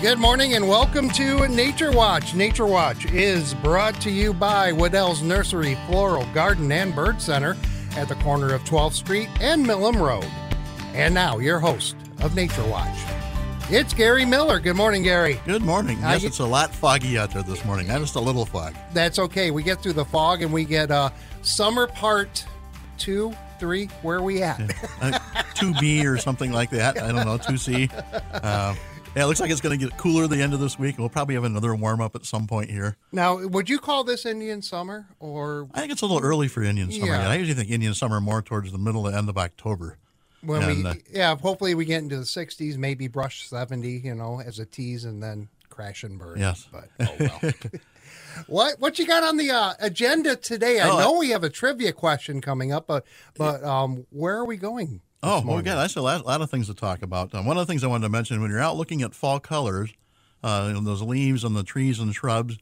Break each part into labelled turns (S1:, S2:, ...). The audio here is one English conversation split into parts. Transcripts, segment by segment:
S1: Good morning and welcome to Nature Watch. Nature Watch is brought to you by Wedel's Nursery, Floral, Garden, and Bird Center at the corner of 12th Street and Millam Road. And now, your host of Nature Watch. It's Gary Miller. Good morning, Gary.
S2: Good morning. Yes, it's a lot foggy out there this morning. Not just a little fog.
S1: That's okay. We get through the fog and we get uh, summer part two, three. Where are we at?
S2: Uh, 2B or something like that. I don't know, 2C. Uh, yeah, it looks like it's going to get cooler the end of this week. We'll probably have another warm up at some point here.
S1: now, would you call this Indian summer or
S2: I think it's a little early for Indian summer.
S1: Yeah.
S2: I usually think Indian summer more towards the middle to end of October.
S1: when
S2: And,
S1: we?
S2: uh,
S1: yeah, hopefully we get into the 60s, maybe brush 70, you know, as a tease, and then crash and burn.
S2: Yes.
S1: But oh well. what what you got on the uh, agenda today? I
S2: Oh,
S1: know we have a trivia question coming up, but but um, where are we going?
S2: Oh, well? God, that's a lot, lot of things to talk about. Um, one of the things I wanted to mention when you're out looking at fall colors, uh, those leaves on the trees and shrubs,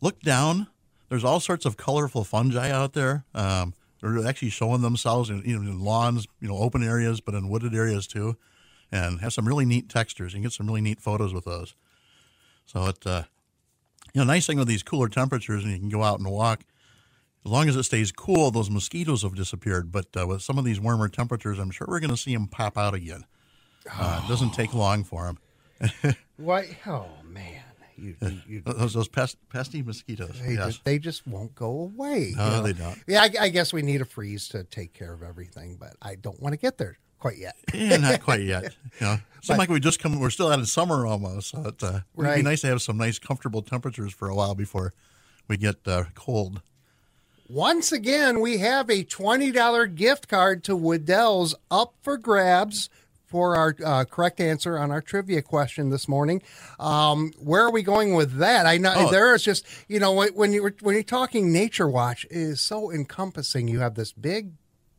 S2: look down. There's all sorts of colorful fungi out there. Um, they're actually showing themselves in, you know, in lawns, you know, open areas, but in wooded areas too, and have some really neat textures. You can get some really neat photos with those. So it, uh, you know, nice thing with these cooler temperatures, and you can go out and walk. As long as it stays cool, those mosquitoes have disappeared. But uh, with some of these warmer temperatures, I'm sure we're going to see them pop out again. Uh, It doesn't take long for them.
S1: What? Oh man, you, you, you
S2: Those, those pest, pesky mosquitoes.
S1: they,
S2: yes.
S1: just, they just won't go away.
S2: No,
S1: you know?
S2: they don't.
S1: Yeah, I, I guess we need a freeze to take care of everything, but I don't want to get there quite yet.
S2: yeah, not quite yet. You know, seems like we just come. We're still out of summer almost. So it uh, would be nice to have some nice, comfortable temperatures for a while before we get uh, cold.
S1: Once again, we have a $20 gift card to Wedel's up for grabs for our uh, correct answer on our trivia question this morning. Um, where are we going with that? I know
S2: Oh.
S1: there is just, you know, when when you're, when you're talking Nature Watch, it is so encompassing. You have this big,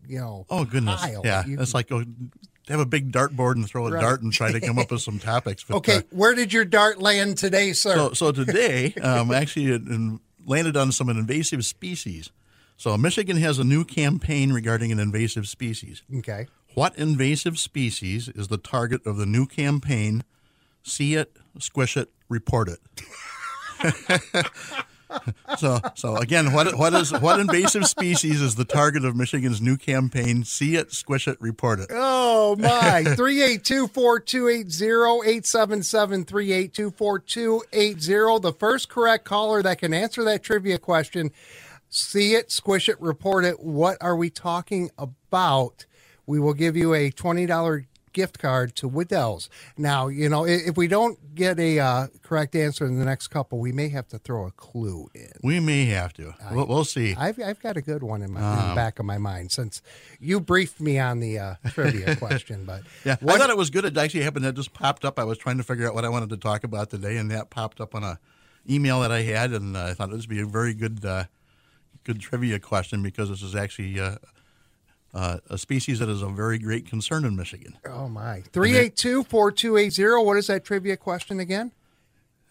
S1: you know,
S2: Oh goodness,
S1: pile
S2: yeah.
S1: you
S2: It's like go, have a big dartboard and throw a
S1: Right.
S2: dart and try to come up with some topics. But,
S1: okay,
S2: uh,
S1: where did your dart land today, sir?
S2: So, so today, um, actually it, in- landed on some invasive species. So, Michigan has a new campaign regarding an invasive species.
S1: okay.
S2: What invasive species is the target of the new campaign? See it, squish it, report it. so, so again, what what is what invasive species is the target of Michigan's new campaign? See it, squish it, report it.
S1: Oh my. 382-4280-877-382-4280. The first correct caller that can answer that trivia question, see it, squish it, report it. What are we talking about? We will give you a $20 gift card to Wedel's. Now, you know, if we don't get a uh, correct answer in the next couple, we may have to throw a clue in.
S2: We may have to. We'll, we'll see.
S1: I've, I've got a good one in, my, in the back of my mind since you briefed me on the uh, trivia question. But
S2: Yeah,
S1: what,
S2: I thought it was good. It actually happened. It just popped up. I was trying to figure out what I wanted to talk about today, and that popped up on a email that I had, and uh, I thought this would be a very good, uh, good trivia question because this is actually uh, uh, a species that is a very great concern in Michigan.
S1: Oh my. 382 4280. What is that trivia question again?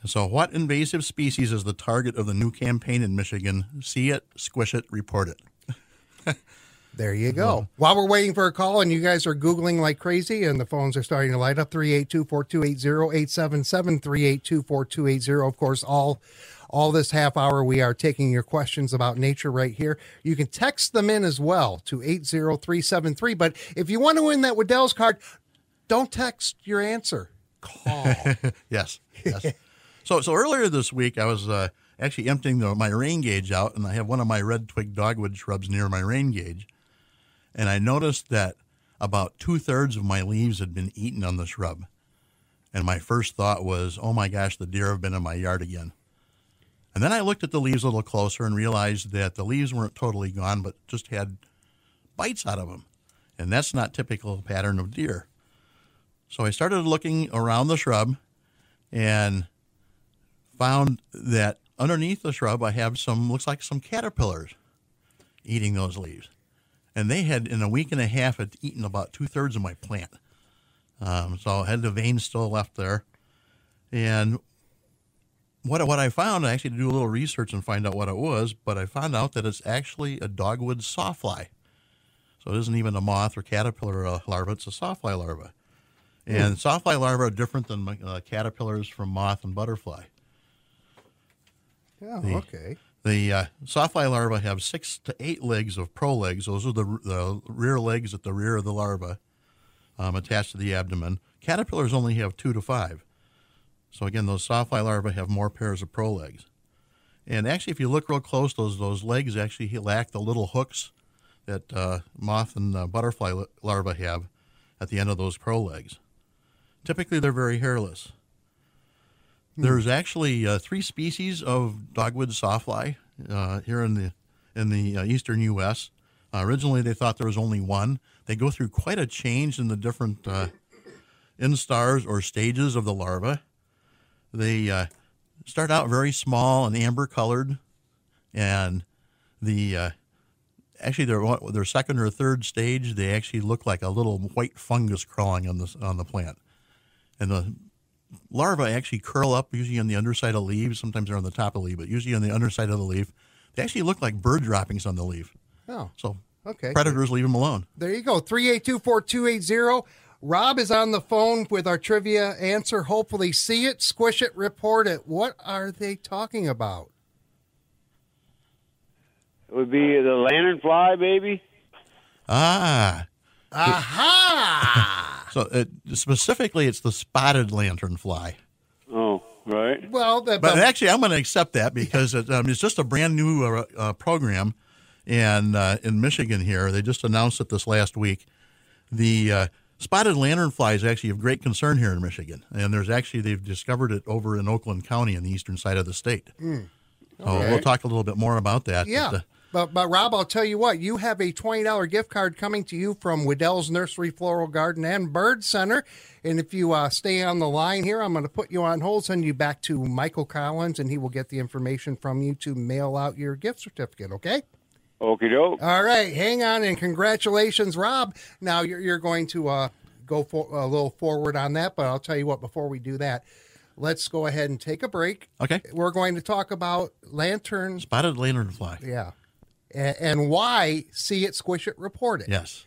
S2: So, what invasive species is the target of the new campaign in Michigan? See it, squish it, report it.
S1: There you go. While we're waiting for a call and you guys are Googling like crazy and the phones are starting to light up 382 4280 877 382 4280. Of course, all. All this half hour, we are taking your questions about nature right here. You can text them in as well to 80373. But if you want to win that Wedel's card, don't text your answer. Call.
S2: Yes, yes. so, so earlier this week, I was uh, actually emptying the, my rain gauge out, and I have one of my red twig dogwood shrubs near my rain gauge, and I noticed that about two thirds of my leaves had been eaten on the shrub, and my first thought was, "Oh my gosh, the deer have been in my yard again." And then I looked at the leaves a little closer and realized that the leaves weren't totally gone, but just had bites out of them, and that's not typical pattern of deer. So I started looking around the shrub and found that underneath the shrub I have some looks like some caterpillars eating those leaves. And they had in a week and a half had eaten about two thirds of my plant. Um, so I had the veins still left there. And what what I found, I actually to do a little research and find out what it was, but I found out that it's actually a dogwood sawfly. So it isn't even a moth or caterpillar uh, larva; it's a sawfly larva. And sawfly larvae are different than uh, caterpillars from moth and butterfly.
S1: Oh,
S2: The-
S1: okay.
S2: The uh, sawfly larvae have six to eight legs of prolegs. Those are the, the rear legs at the rear of the larva um, attached to the abdomen. Caterpillars only have two to five. So again, those sawfly larvae have more pairs of prolegs. And actually, if you look real close, those those legs actually lack the little hooks that uh, moth and uh, butterfly larvae have at the end of those prolegs. Typically, they're very hairless. There's actually uh, three species of dogwood sawfly uh, here in the in the uh, eastern U.S. Uh, originally, they thought there was only one. They go through quite a change in the different uh, instars or stages of the larva. They uh, start out very small and amber colored, and the uh, actually their their second or third stage they actually look like a little white fungus crawling on the on the plant, and the larvae actually curl up usually on the underside of leaves. Sometimes they're on the top of the leaf, but usually on the underside of the leaf. They actually look like bird droppings on the leaf.
S1: Oh,
S2: So
S1: okay.
S2: predators leave them alone.
S1: There you go. 3824280. Rob is on the phone with our trivia answer. Hopefully, see it, squish it, report it. What are they talking about?
S3: It would be the lanternfly, baby.
S2: Ah,
S1: Aha!
S2: so it, specifically, it's the spotted lanternfly.
S3: Oh, right.
S1: well, the,
S2: But
S1: the-
S2: actually, I'm going to accept that because it, um, it's just a brand new uh, uh, program, and uh, in Michigan here, they just announced it this last week. The uh, spotted lanternfly is actually of great concern here in Michigan, and there's actually they've discovered it over in Oakland County in the eastern side of the state. So
S1: Okay.
S2: we'll talk a little bit more about that.
S1: yeah.
S2: But, uh,
S1: But, but Rob, I'll tell you what, you have a $20 gift card coming to you from Wedel's Nursery Floral Garden and Bird Center. And if you uh, stay on the line here, I'm going to put you on hold, send you back to Michael Collins, and he will get the information from you to mail out your gift certificate, okay?
S3: Okie doke.
S1: All right, hang on, and congratulations, Rob. Now you're, you're going to uh, go for, a little forward on that, but I'll tell you what, before we do that, let's go ahead and take a break.
S2: okay,
S1: We're going to talk about lanterns,
S2: spotted lanternfly.
S1: yeah, and, and why see it, squish it, report it.
S2: Yes.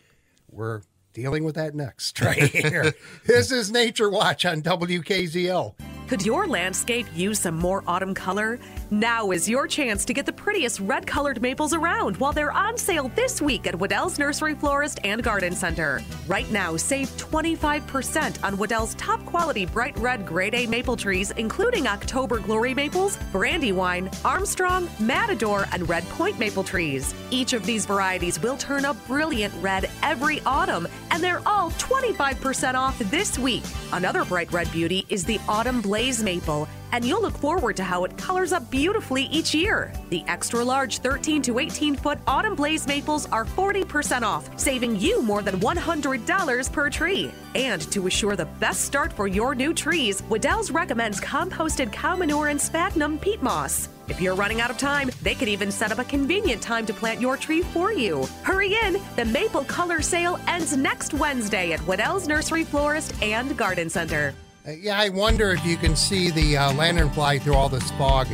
S1: We're dealing with that next right here. this is Nature Watch on WKZO.
S4: Could your landscape use some more autumn color? Now is your chance to get the prettiest red colored maples around while they're on sale this week at Wedel's Nursery Florist and Garden Center. Right now, save 25% on Wedel's top quality bright red grade A maple trees, including October Glory maples, Brandywine, Armstrong, Matador, and Red Point maple trees. Each of these varieties will turn a brilliant red every autumn, and they're all 25% off this week. Another bright red beauty is the Autumn Blaze Maple, and you'll look forward to how it colors up beautifully each year. The extra large 13 to 18 foot Autumn Blaze Maples are 40% off, saving you more than $100 per tree. And to assure the best start for your new trees, Wedel's recommends composted cow manure and sphagnum peat moss. If you're running out of time, they could even set up a convenient time to plant your tree for you. Hurry in! The Maple Color Sale ends next Wednesday at Wedel's Nursery Florist and Garden Center.
S1: Uh, yeah, I wonder if you can see the uh, lanternfly through all this fog.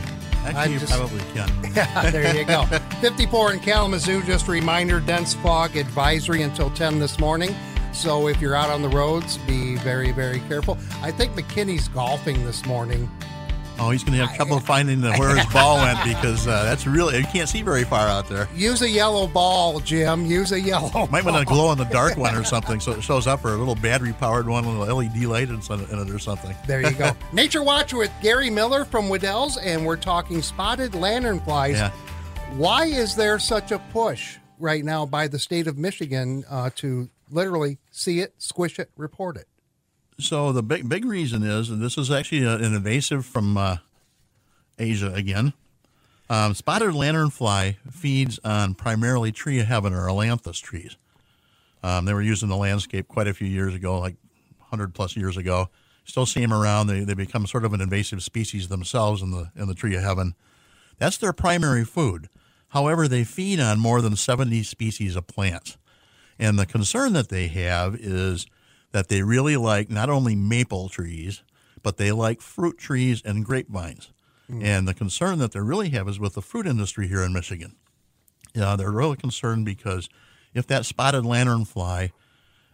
S2: Actually,
S1: I'm
S2: you
S1: just-
S2: probably can.
S1: Yeah, there you go. 54 in Kalamazoo, just a reminder dense fog advisory until 10 this morning. So if you're out on the roads, be very, very careful. I think McKinney's golfing this morning.
S2: Oh, he's going to have trouble finding the, where his ball went because uh, that's really you can't see very far out there.
S1: Use a yellow ball, Jim. Use a yellow.
S2: Might want to glow in the dark one or something, so it shows up, or a little battery powered one with a LED light in in it or something.
S1: There you go. Nature Watch with Gary Miller from Wedel's, and we're talking spotted lanternflies.
S2: Yeah.
S1: Why is there such a push right now by the state of Michigan uh, to literally see it, squish it, report it?
S2: So the big big reason is, this is actually a- an invasive from uh, Asia again. Um, spotted lanternfly feeds on primarily tree of heaven or ailanthus trees. Um, they were used in the landscape quite a few years ago, like 100 plus years ago. Still see them around. They, they become sort of an invasive species themselves in the in the tree of heaven. That's their primary food. However, they feed on more than 70 species of plants. And the concern that they have is that they really like not only maple trees, but they like fruit trees and grapevines. And the concern that they really have is with the fruit industry here in Michigan. Yeah, they're really concerned because if that spotted lanternfly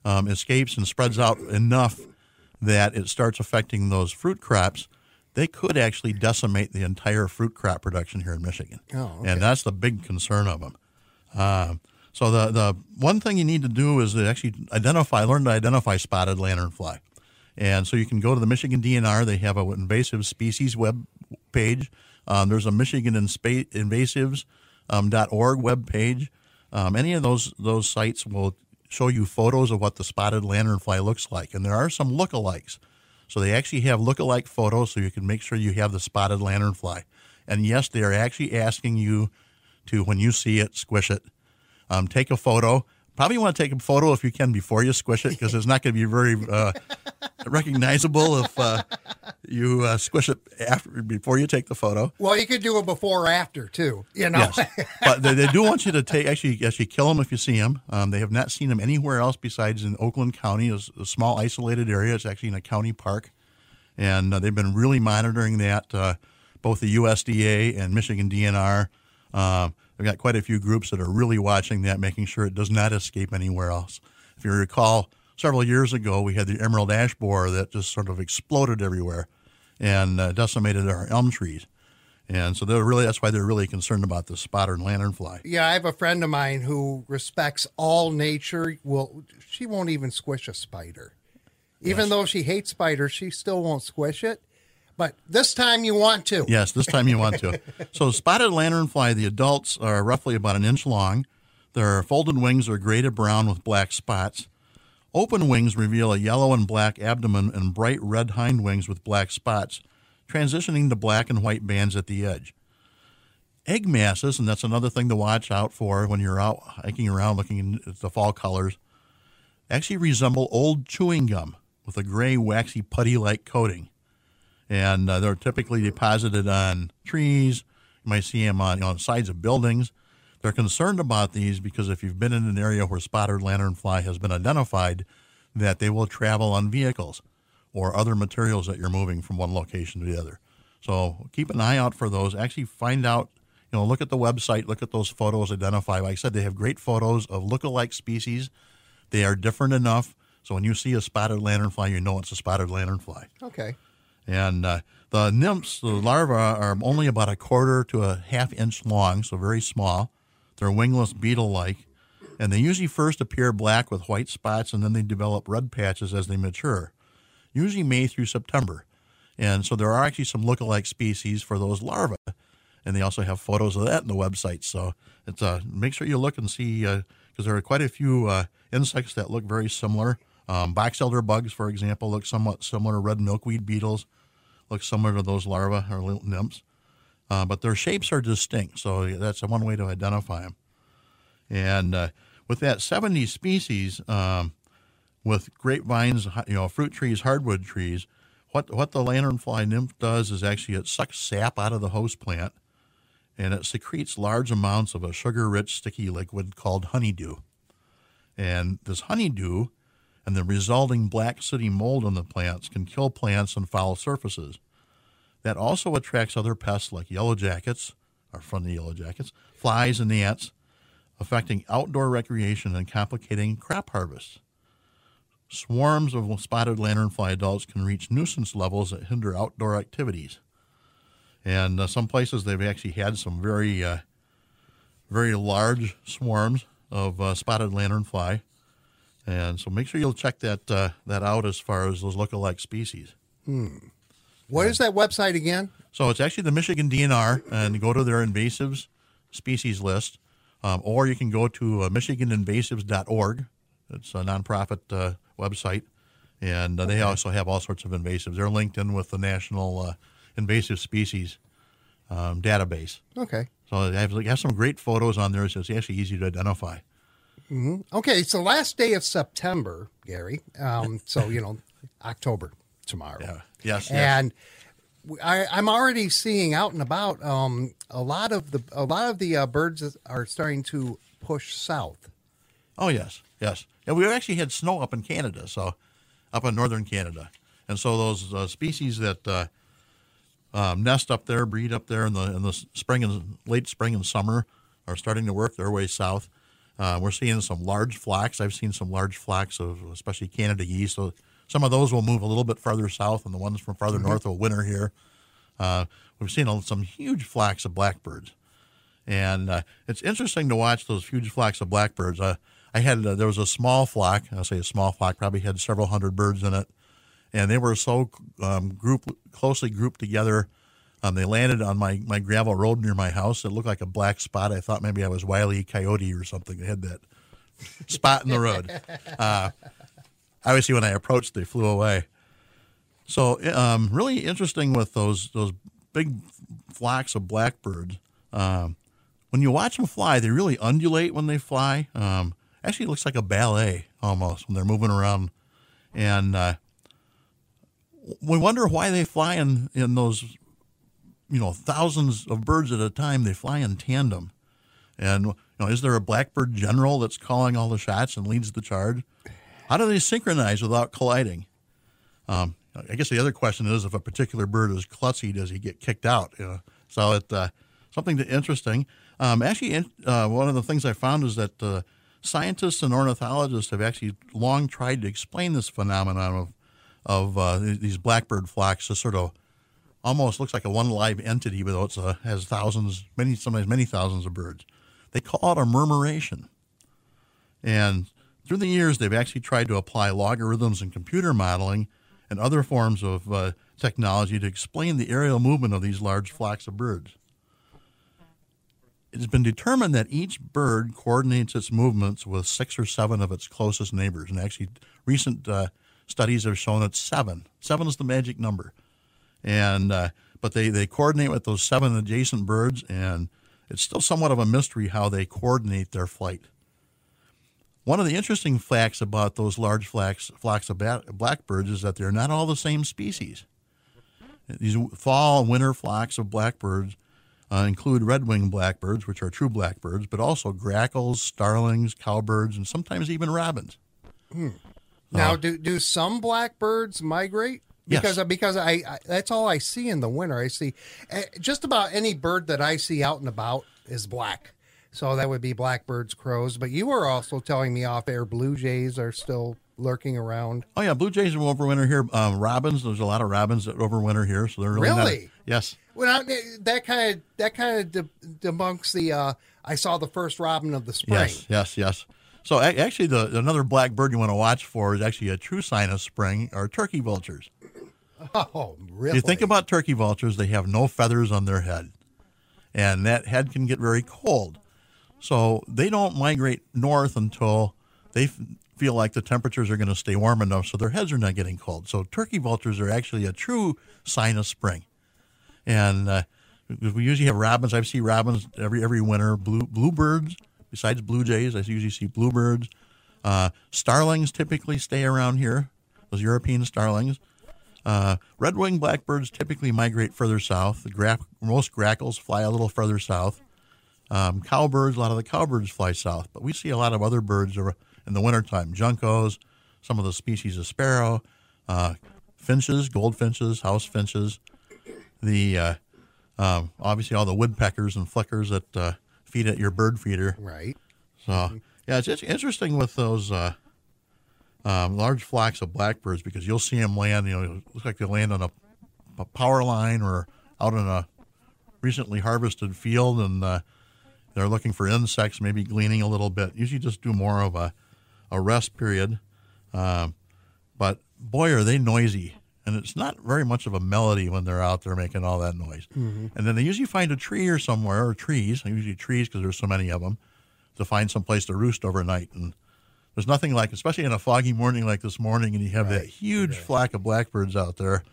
S2: um, escapes and spreads out enough that it starts affecting those fruit crops, they could actually decimate the entire fruit crop production here in Michigan.
S1: Oh, okay.
S2: And that's the big concern of them. Um, so the the one thing you need to do is to actually identify, learn to identify spotted lanternfly. And so you can go to the Michigan DNR. They have an invasive species web page. Um, there's a Michigan Inspa- Invasives um, web page. Um, any of those those sites will show you photos of what the spotted lanternfly looks like, and there are some lookalikes. So they actually have lookalike photos, so you can make sure you have the spotted lanternfly. And yes, they are actually asking you to, when you see it, squish it, um, take a photo. Probably want to take a photo if you can before you squish it, because it's not going to be very uh, recognizable if uh, you uh, squish it after before you take the photo.
S1: Well, you could do it before or after too. You know.
S2: Yes, but they, they do want you to take actually actually kill them if you see them. Um, they have not seen them anywhere else besides in Oakland County, it's a small isolated area. It's actually in a county park, and uh, they've been really monitoring that. Uh, both the USDA and Michigan DNR. They've got quite a few groups that are really watching that, making sure it does not escape anywhere else. If you recall, several years ago we had the emerald ash borer that just sort of exploded everywhere and uh, decimated our elm trees. And so they're really that's why they're really concerned about the spotted lanternfly.
S1: Yeah, I have a friend of mine who respects all nature. Well, she won't even squish a spider. Even
S2: Yes.
S1: though she hates spiders, she still won't squish it. But this time you want to.
S2: Yes, this time you want to. So spotted lanternfly, the adults are roughly about an inch long. Their folded wings are gray to brown with black spots. Open wings reveal a yellow and black abdomen and bright red hind wings with black spots, transitioning to black and white bands at the edge. Egg masses, and that's another thing to watch out for when you're out hiking around looking at the fall colors, actually resemble old chewing gum with a gray, waxy, putty like coating and uh, they're typically deposited on trees. You might see them on, on sides of buildings. They're concerned about these because if you've been in an area where spotted lanternfly has been identified, that they will travel on vehicles or other materials that you're moving from one location to the other. So keep an eye out for those. Actually, find out. You know, look at the website, look at those photos, identify. Like I said, they have great photos of look-alike species. They are different enough, so when you see a spotted lanternfly, you know it's a spotted lanternfly.
S1: Okay.
S2: And uh, the nymphs, the larvae, are only about a quarter to a half inch long, so very small. They're wingless beetle like. And they usually first appear black with white spots and then they develop red patches as they mature, usually May through September. And so there are actually some look-alike species for those larvae. And they also have photos of that in the website. So it's uh, make sure you look and see because there are quite a few uh, insects that look very similar. Um, box elder bugs, for example, look somewhat similar to red milkweed beetles look similar to those larvae or little nymphs, uh, but their shapes are distinct. So that's one way to identify them. And uh, with that 70 species, um, with grapevines, you know, fruit trees, hardwood trees, what what the lanternfly nymph does is actually it sucks sap out of the host plant, and it secretes large amounts of a sugar-rich, sticky liquid called honeydew. And this honeydew and the resulting black sooty mold on the plants can kill plants and foul surfaces. That also attracts other pests like yellow jackets, or friendly yellow jackets, flies, and ants, affecting outdoor recreation and complicating crop harvests. Swarms of spotted lanternfly adults can reach nuisance levels that hinder outdoor activities. And uh, some places they've actually had some very, uh, very large swarms of uh, spotted lanternfly. And so make sure you'll check that uh, that out as far as those lookalike species.
S1: What is that website again?
S2: So it's actually the Michigan DNR, and go to their invasives species list, um, or you can go to uh, MichiganInvasives.org. It's a nonprofit uh, website, and uh, they also have all sorts of invasives. They're linked in with the National uh, Invasive Species um, database.
S1: Okay.
S2: So they have, they have some great photos on there, so it's actually easy to identify.
S1: Okay. So last day of September, Gary. Um, so you know, October tomorrow.
S2: Yeah. Yes. yes.
S1: and I, I'm already seeing out and about um, a lot of the a lot of the uh, birds are starting to push south.
S2: Oh yes, yes. Yeah, we actually had snow up in Canada, so up in northern Canada, and so those uh, species that uh, um, nest up there, breed up there in the in the spring and late spring and summer, are starting to work their way south. Uh, we're seeing some large flocks. I've seen some large flocks of, especially Canada geese. So Some of those will move a little bit farther south, and the ones from farther north will winter here. Uh, we've seen a- some huge flocks of blackbirds, and uh, it's interesting to watch those huge flocks of blackbirds. Uh, I had uh, there was a small flock. I'll say a small flock, probably had several hundred birds in it, and they were so um, group closely grouped together. Um, they landed on my, my gravel road near my house. It looked like a black spot. I thought maybe I was Wiley Coyote or something. They had that spot in the road. Uh, obviously, when I approached, they flew away. So, um, really interesting with those those big flocks of blackbirds. Um, when you watch them fly, they really undulate when they fly. Um, actually, it looks like a ballet almost when they're moving around, and uh, we wonder why they fly in in those you know thousands of birds at a time. They fly in tandem, and you know, is there a blackbird general that's calling all the shots and leads the charge? How do they synchronize without colliding? Um, I guess the other question is if a particular bird is klutzy, does he get kicked out? You know? So it's uh, something interesting. Um, actually, uh, one of the things I found is that uh, scientists and ornithologists have actually long tried to explain this phenomenon of of uh, these blackbird flocks. Just sort of almost looks like a one live entity, but it has thousands, many sometimes many thousands of birds. They call it a murmuration, and through the years, they've actually tried to apply logarithms and computer modeling and other forms of uh, technology to explain the aerial movement of these large flocks of birds. It has been determined that each bird coordinates its movements with six or seven of its closest neighbors. And actually, recent uh, studies have shown it's seven. Seven is the magic number. And uh, but they, they coordinate with those seven adjacent birds, and it's still somewhat of a mystery how they coordinate their flight. One of the interesting facts about those large flocks, flocks of bat, blackbirds is that they're not all the same species. These fall and winter flocks of blackbirds uh, include red-winged blackbirds, which are true blackbirds, but also grackles, starlings, cowbirds, and sometimes even robins.
S1: Now, do do some blackbirds migrate?
S2: Yes.
S1: Because because I, I that's all I see in the winter. I see eh, just about any bird that I see out and about is black. So that would be blackbirds, crows. But you were also telling me off air blue jays are still lurking around.
S2: Oh yeah, blue jays will overwinter here. Um, robins, there's a lot of robins that overwinter here, so they're really, not- yes.
S1: Well, eh, that kind of that kind of de- debunks the. Uh, I saw the first robin of the spring.
S2: Yes, yes, yes. So actually, the another black bird you want to watch for is actually a true sign of spring are turkey vultures.
S1: Oh, really?
S2: If you think about turkey vultures, they have no feathers on their head, and that head can get very cold. So they don't migrate north until they f- feel like the temperatures are going to stay warm enough, so their heads are not getting cold. So turkey vultures are actually a true sign of spring, and uh, we usually have robins. I see robins every every winter. Blue bluebirds, besides blue jays, I usually see bluebirds. Uh, starlings typically stay around here. Those European starlings. Uh, red-winged blackbirds typically migrate further south. The gra- most grackles fly a little further south. Um, cowbirds, a lot of the cowbirds fly south, but we see a lot of other birds in the wintertime. Juncos, some of the species of sparrow, uh, finches, goldfinches, house finches, the uh, um, obviously all the woodpeckers and flickers that uh, feed at your bird feeder.
S1: right.
S2: So yeah, it's, it's interesting with those uh, um, large flocks of blackbirds because you'll see them land. You know, it looks like they land on a, a power line or out in a recently harvested field, and uh, they're looking for insects, maybe gleaning a little bit. Usually, just do more of a a rest period. Um, but boy, are they noisy. And it's not very much of a melody when they're out there making all that noise. And then they usually find a tree or somewhere, or trees, usually trees because there's so many of them, to find some place to roost overnight. And there's nothing like, especially in a foggy morning like this morning, and you have that huge flock of blackbirds out there.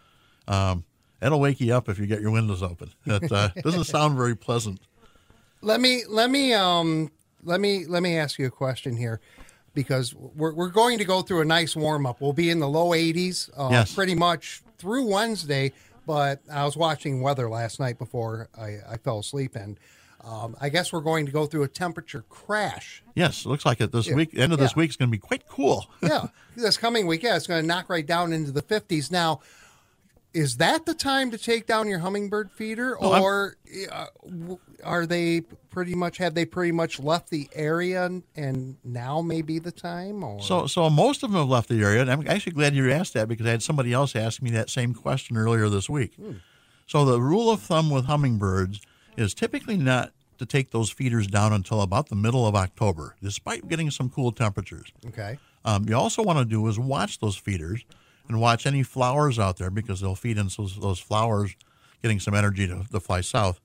S2: Um, that'll wake you up if you get your windows open. It uh, doesn't sound very pleasant.
S1: Let me let me um let me let me ask you a question here because we're we're going to go through a nice warm up. We'll be in the low 80s uh,
S2: Yes.
S1: pretty much through Wednesday, but I was watching weather last night before I, I fell asleep and um, I guess we're going to go through a temperature crash.
S2: Yes, it looks like it this week. End of this
S1: yeah.
S2: week is going to be quite cool.
S1: Yeah, this coming week, yeah, it's going to knock right down into the 50s. Now, is that the time to take down your hummingbird feeder,
S2: No,
S1: or uh, are they pretty much have they pretty much left the area and, now may be the time? Or
S2: So, so most of them have left the area, and I'm actually glad you asked that because I had somebody else ask me that same question earlier this week. So, the rule of thumb with hummingbirds is typically not to take those feeders down until about the middle of October, despite getting some cool temperatures.
S1: okay,
S2: Um, you also want to do is watch those feeders and watch any flowers out there because they'll feed into those, those flowers, getting some energy to, to fly south.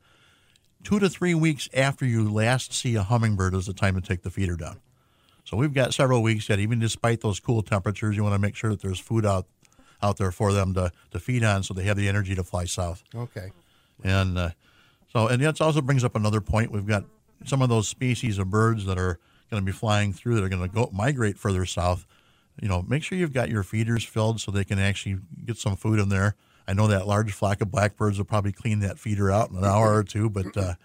S2: Two to three weeks after you last see a hummingbird is the time to take the feeder down. So we've got several weeks yet. Even despite those cool temperatures, you want to make sure that there's food out out there for them to, to feed on, so they have the energy to fly south.
S1: okay,
S2: And uh, so, and that also brings up another point. We've got some of those species of birds that are going to be flying through that are going to go migrate further south. You know, make sure you've got your feeders filled so they can actually get some food in there. I know that large flock of blackbirds will probably clean that feeder out in an hour or two, but uh,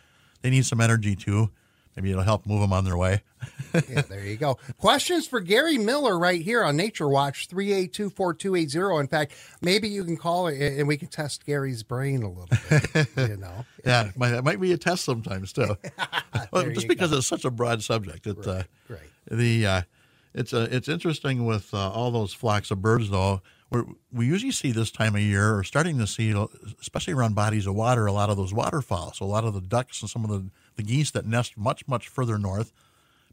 S2: they need some energy too. Maybe it'll help move them on their way.
S1: yeah, there you go. Questions for Gary Miller right here on Nature Watch three eight two four two eight zero. In fact, maybe you can call it and we can test Gary's brain a little bit. you know,
S2: Yeah, it might, it might be a test sometimes too. well, just because it's such a broad subject. It, uh,
S1: right.
S2: The uh, it's uh, it's interesting with uh, all those flocks of birds though. We're, we usually see this time of year, or starting to see, especially around bodies of water, a lot of those waterfowl. So a lot of the ducks and some of the, the geese that nest much much further north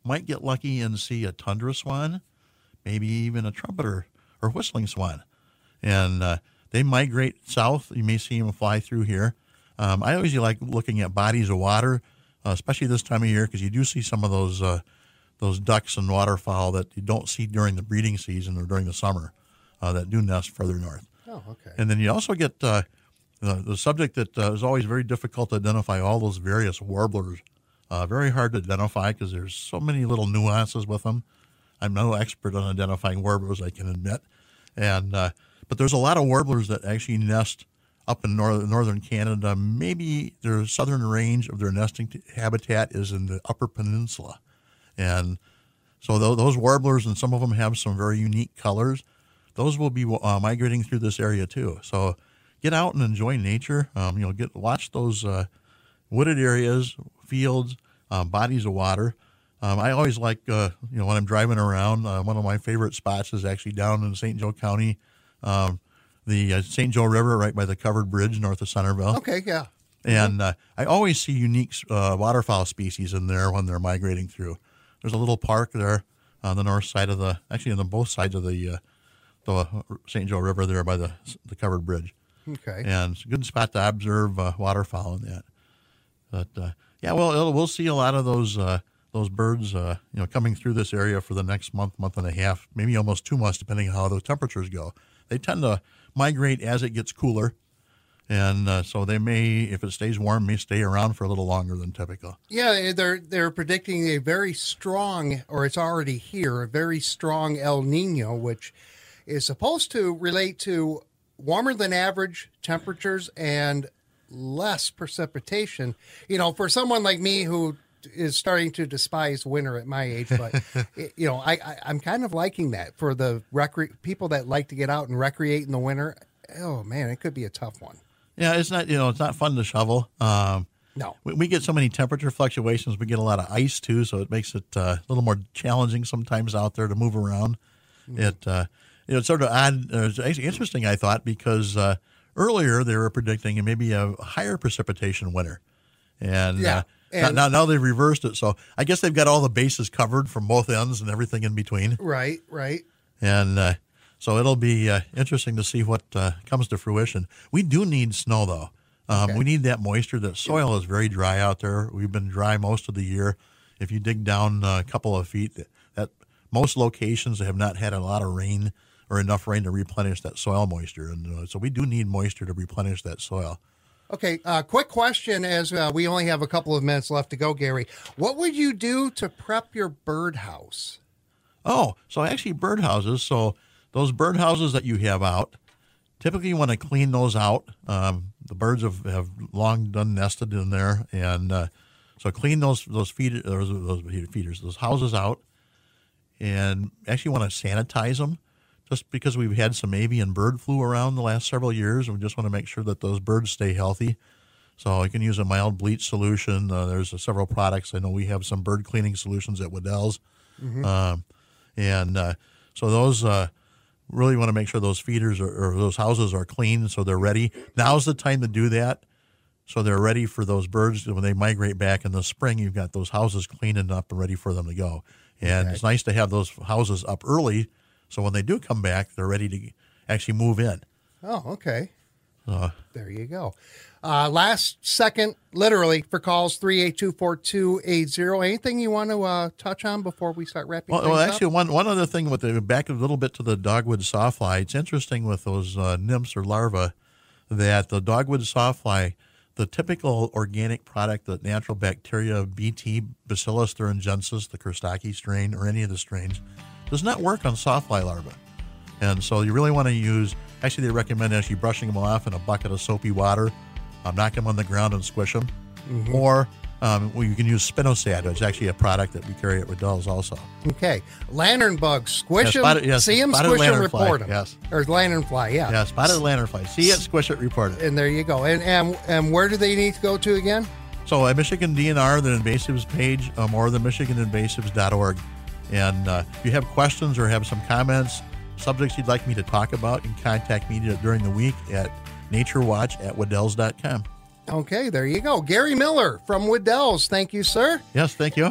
S2: might get lucky and see a tundra swan, maybe even a trumpeter or whistling swan, and uh, they migrate south. You may see them fly through here. Um, I always like looking at bodies of water, uh, especially this time of year, because you do see some of those uh, those ducks and waterfowl that you don't see during the breeding season or during the summer uh, that do nest further north.
S1: Oh, okay.
S2: And then you also get uh, the, the subject that uh, is always very difficult to identify all those various warblers. Uh, very hard to identify because there's so many little nuances with them. I'm no expert on identifying warblers, I can admit. And uh, but there's a lot of warblers that actually nest up in northern northern Canada. Maybe their southern range of their nesting t- habitat is in the Upper Peninsula, and so tho- those warblers and some of them have some very unique colors. Those will be uh, migrating through this area too. So get out and enjoy nature. Um, you know, get watch those uh, wooded areas, fields, um, bodies of water. Um, I always like, uh, you know, when I'm driving around, uh, one of my favorite spots is actually down in St. Joe County, um, the uh, St. Joe River, right by the covered bridge north of Centerville.
S1: Okay, yeah.
S2: And uh, I always see unique uh, waterfowl species in there when they're migrating through. There's a little park there on the north side of the, actually on the both sides of the, uh, the St. Joe River there by the the covered bridge,
S1: Okay.
S2: and it's a good spot to observe uh, waterfowl in that. But uh, yeah, well, we'll see a lot of those uh, those birds, uh, you know, coming through this area for the next month, month and a half, maybe almost two months, depending on how the temperatures go. They tend to migrate as it gets cooler, and uh, so they may, if it stays warm, may stay around for a little longer than typical.
S1: Yeah, they're they're predicting a very strong, or it's already here, a very strong El Nino, which is supposed to relate to warmer than average temperatures and less precipitation. You know, for someone like me who is starting to despise winter at my age, but you know, I, I I'm kind of liking that for the recre- people that like to get out and recreate in the winter. Oh man, it could be a tough one.
S2: Yeah, it's not you know it's not fun to shovel. Um,
S1: No.
S2: we, we get so many temperature fluctuations. We get a lot of ice too, so it makes it uh, a little more challenging sometimes out there to move around. It uh, you know it's sort of odd. Uh, it's actually interesting, I thought, because uh, earlier they were predicting maybe a higher precipitation winter, and
S1: Yeah,
S2: uh,
S1: and-
S2: now now they've reversed it. So I guess they've got all the bases covered from both ends and everything in between.
S1: Right, right.
S2: And uh, so it'll be uh, interesting to see what uh, comes to fruition. We do need snow, though. Um, We need that moisture. The soil is very dry out there. We've been dry most of the year. If you dig down a couple of feet, that most locations have not had a lot of rain or enough rain to replenish that soil moisture, and uh, so we do need moisture to replenish that soil.
S1: Okay, uh, quick question as uh, we only have a couple of minutes left to go, Gary. What would you do to prep your birdhouse?
S2: Oh, so actually birdhouses. So those birdhouses that you have out, typically you want to clean those out. Um, the birds have, have long done nested in there, and uh, so clean those those feed those, those feeders those houses out, and actually want to sanitize them just because we've had some avian bird flu around the last several years, and we just want to make sure that those birds stay healthy. So you can use a mild bleach solution. Uh, there's uh, several products. I know we have some bird cleaning solutions at Wedel's, um, and uh, so those uh, really want to make sure those feeders are, or those houses are clean, so they're ready. Now's the time to do that, so they're ready for those birds when they migrate back in the spring. You've got those houses cleaned up and ready for them to go. And
S1: Okay.
S2: it's nice to have those houses up early, so when they do come back, they're ready to actually move in.
S1: Oh, okay.
S2: Uh,
S1: There you go. Uh, last second, literally, for calls 382 4280. Anything you want to uh, touch on before we start wrapping
S2: Well,
S1: things
S2: well
S1: up?
S2: actually, one one other thing with the back a little bit to the dogwood sawfly. It's interesting with those uh, nymphs or larvae that the dogwood sawfly, the typical organic product, the natural bacteria BT Bacillus thuringiensis, the kurstaki strain, or any of the strains, does not work on sawfly larvae. And so you really want to use. Actually, they recommend actually brushing them off in a bucket of soapy water, um, knock them on the ground and squish them,
S1: Mm-hmm.
S2: or um, well, you can use spinosad. It's actually a product that we carry at Wedel's also.
S1: Okay. Lantern bugs. Squish
S2: Yeah,
S1: them.
S2: yes,
S1: see them,
S2: spotted
S1: squish them, report them.
S2: yes.
S1: Or lanternfly, yeah.
S2: Yeah, spotted lanternfly. See it, squish it, report it.
S1: And there you go. And, and and where do they need to go to again?
S2: So at Michigan DNR, the invasives page, um, or the MichiganInvasives.org. And uh, if you have questions or have some comments, subjects you'd like me to talk about, you can contact me during the week at naturewatch at wedels.com.
S1: Okay, there you go. Gary Miller from Wedel's. Thank you, sir.
S2: Yes, thank you.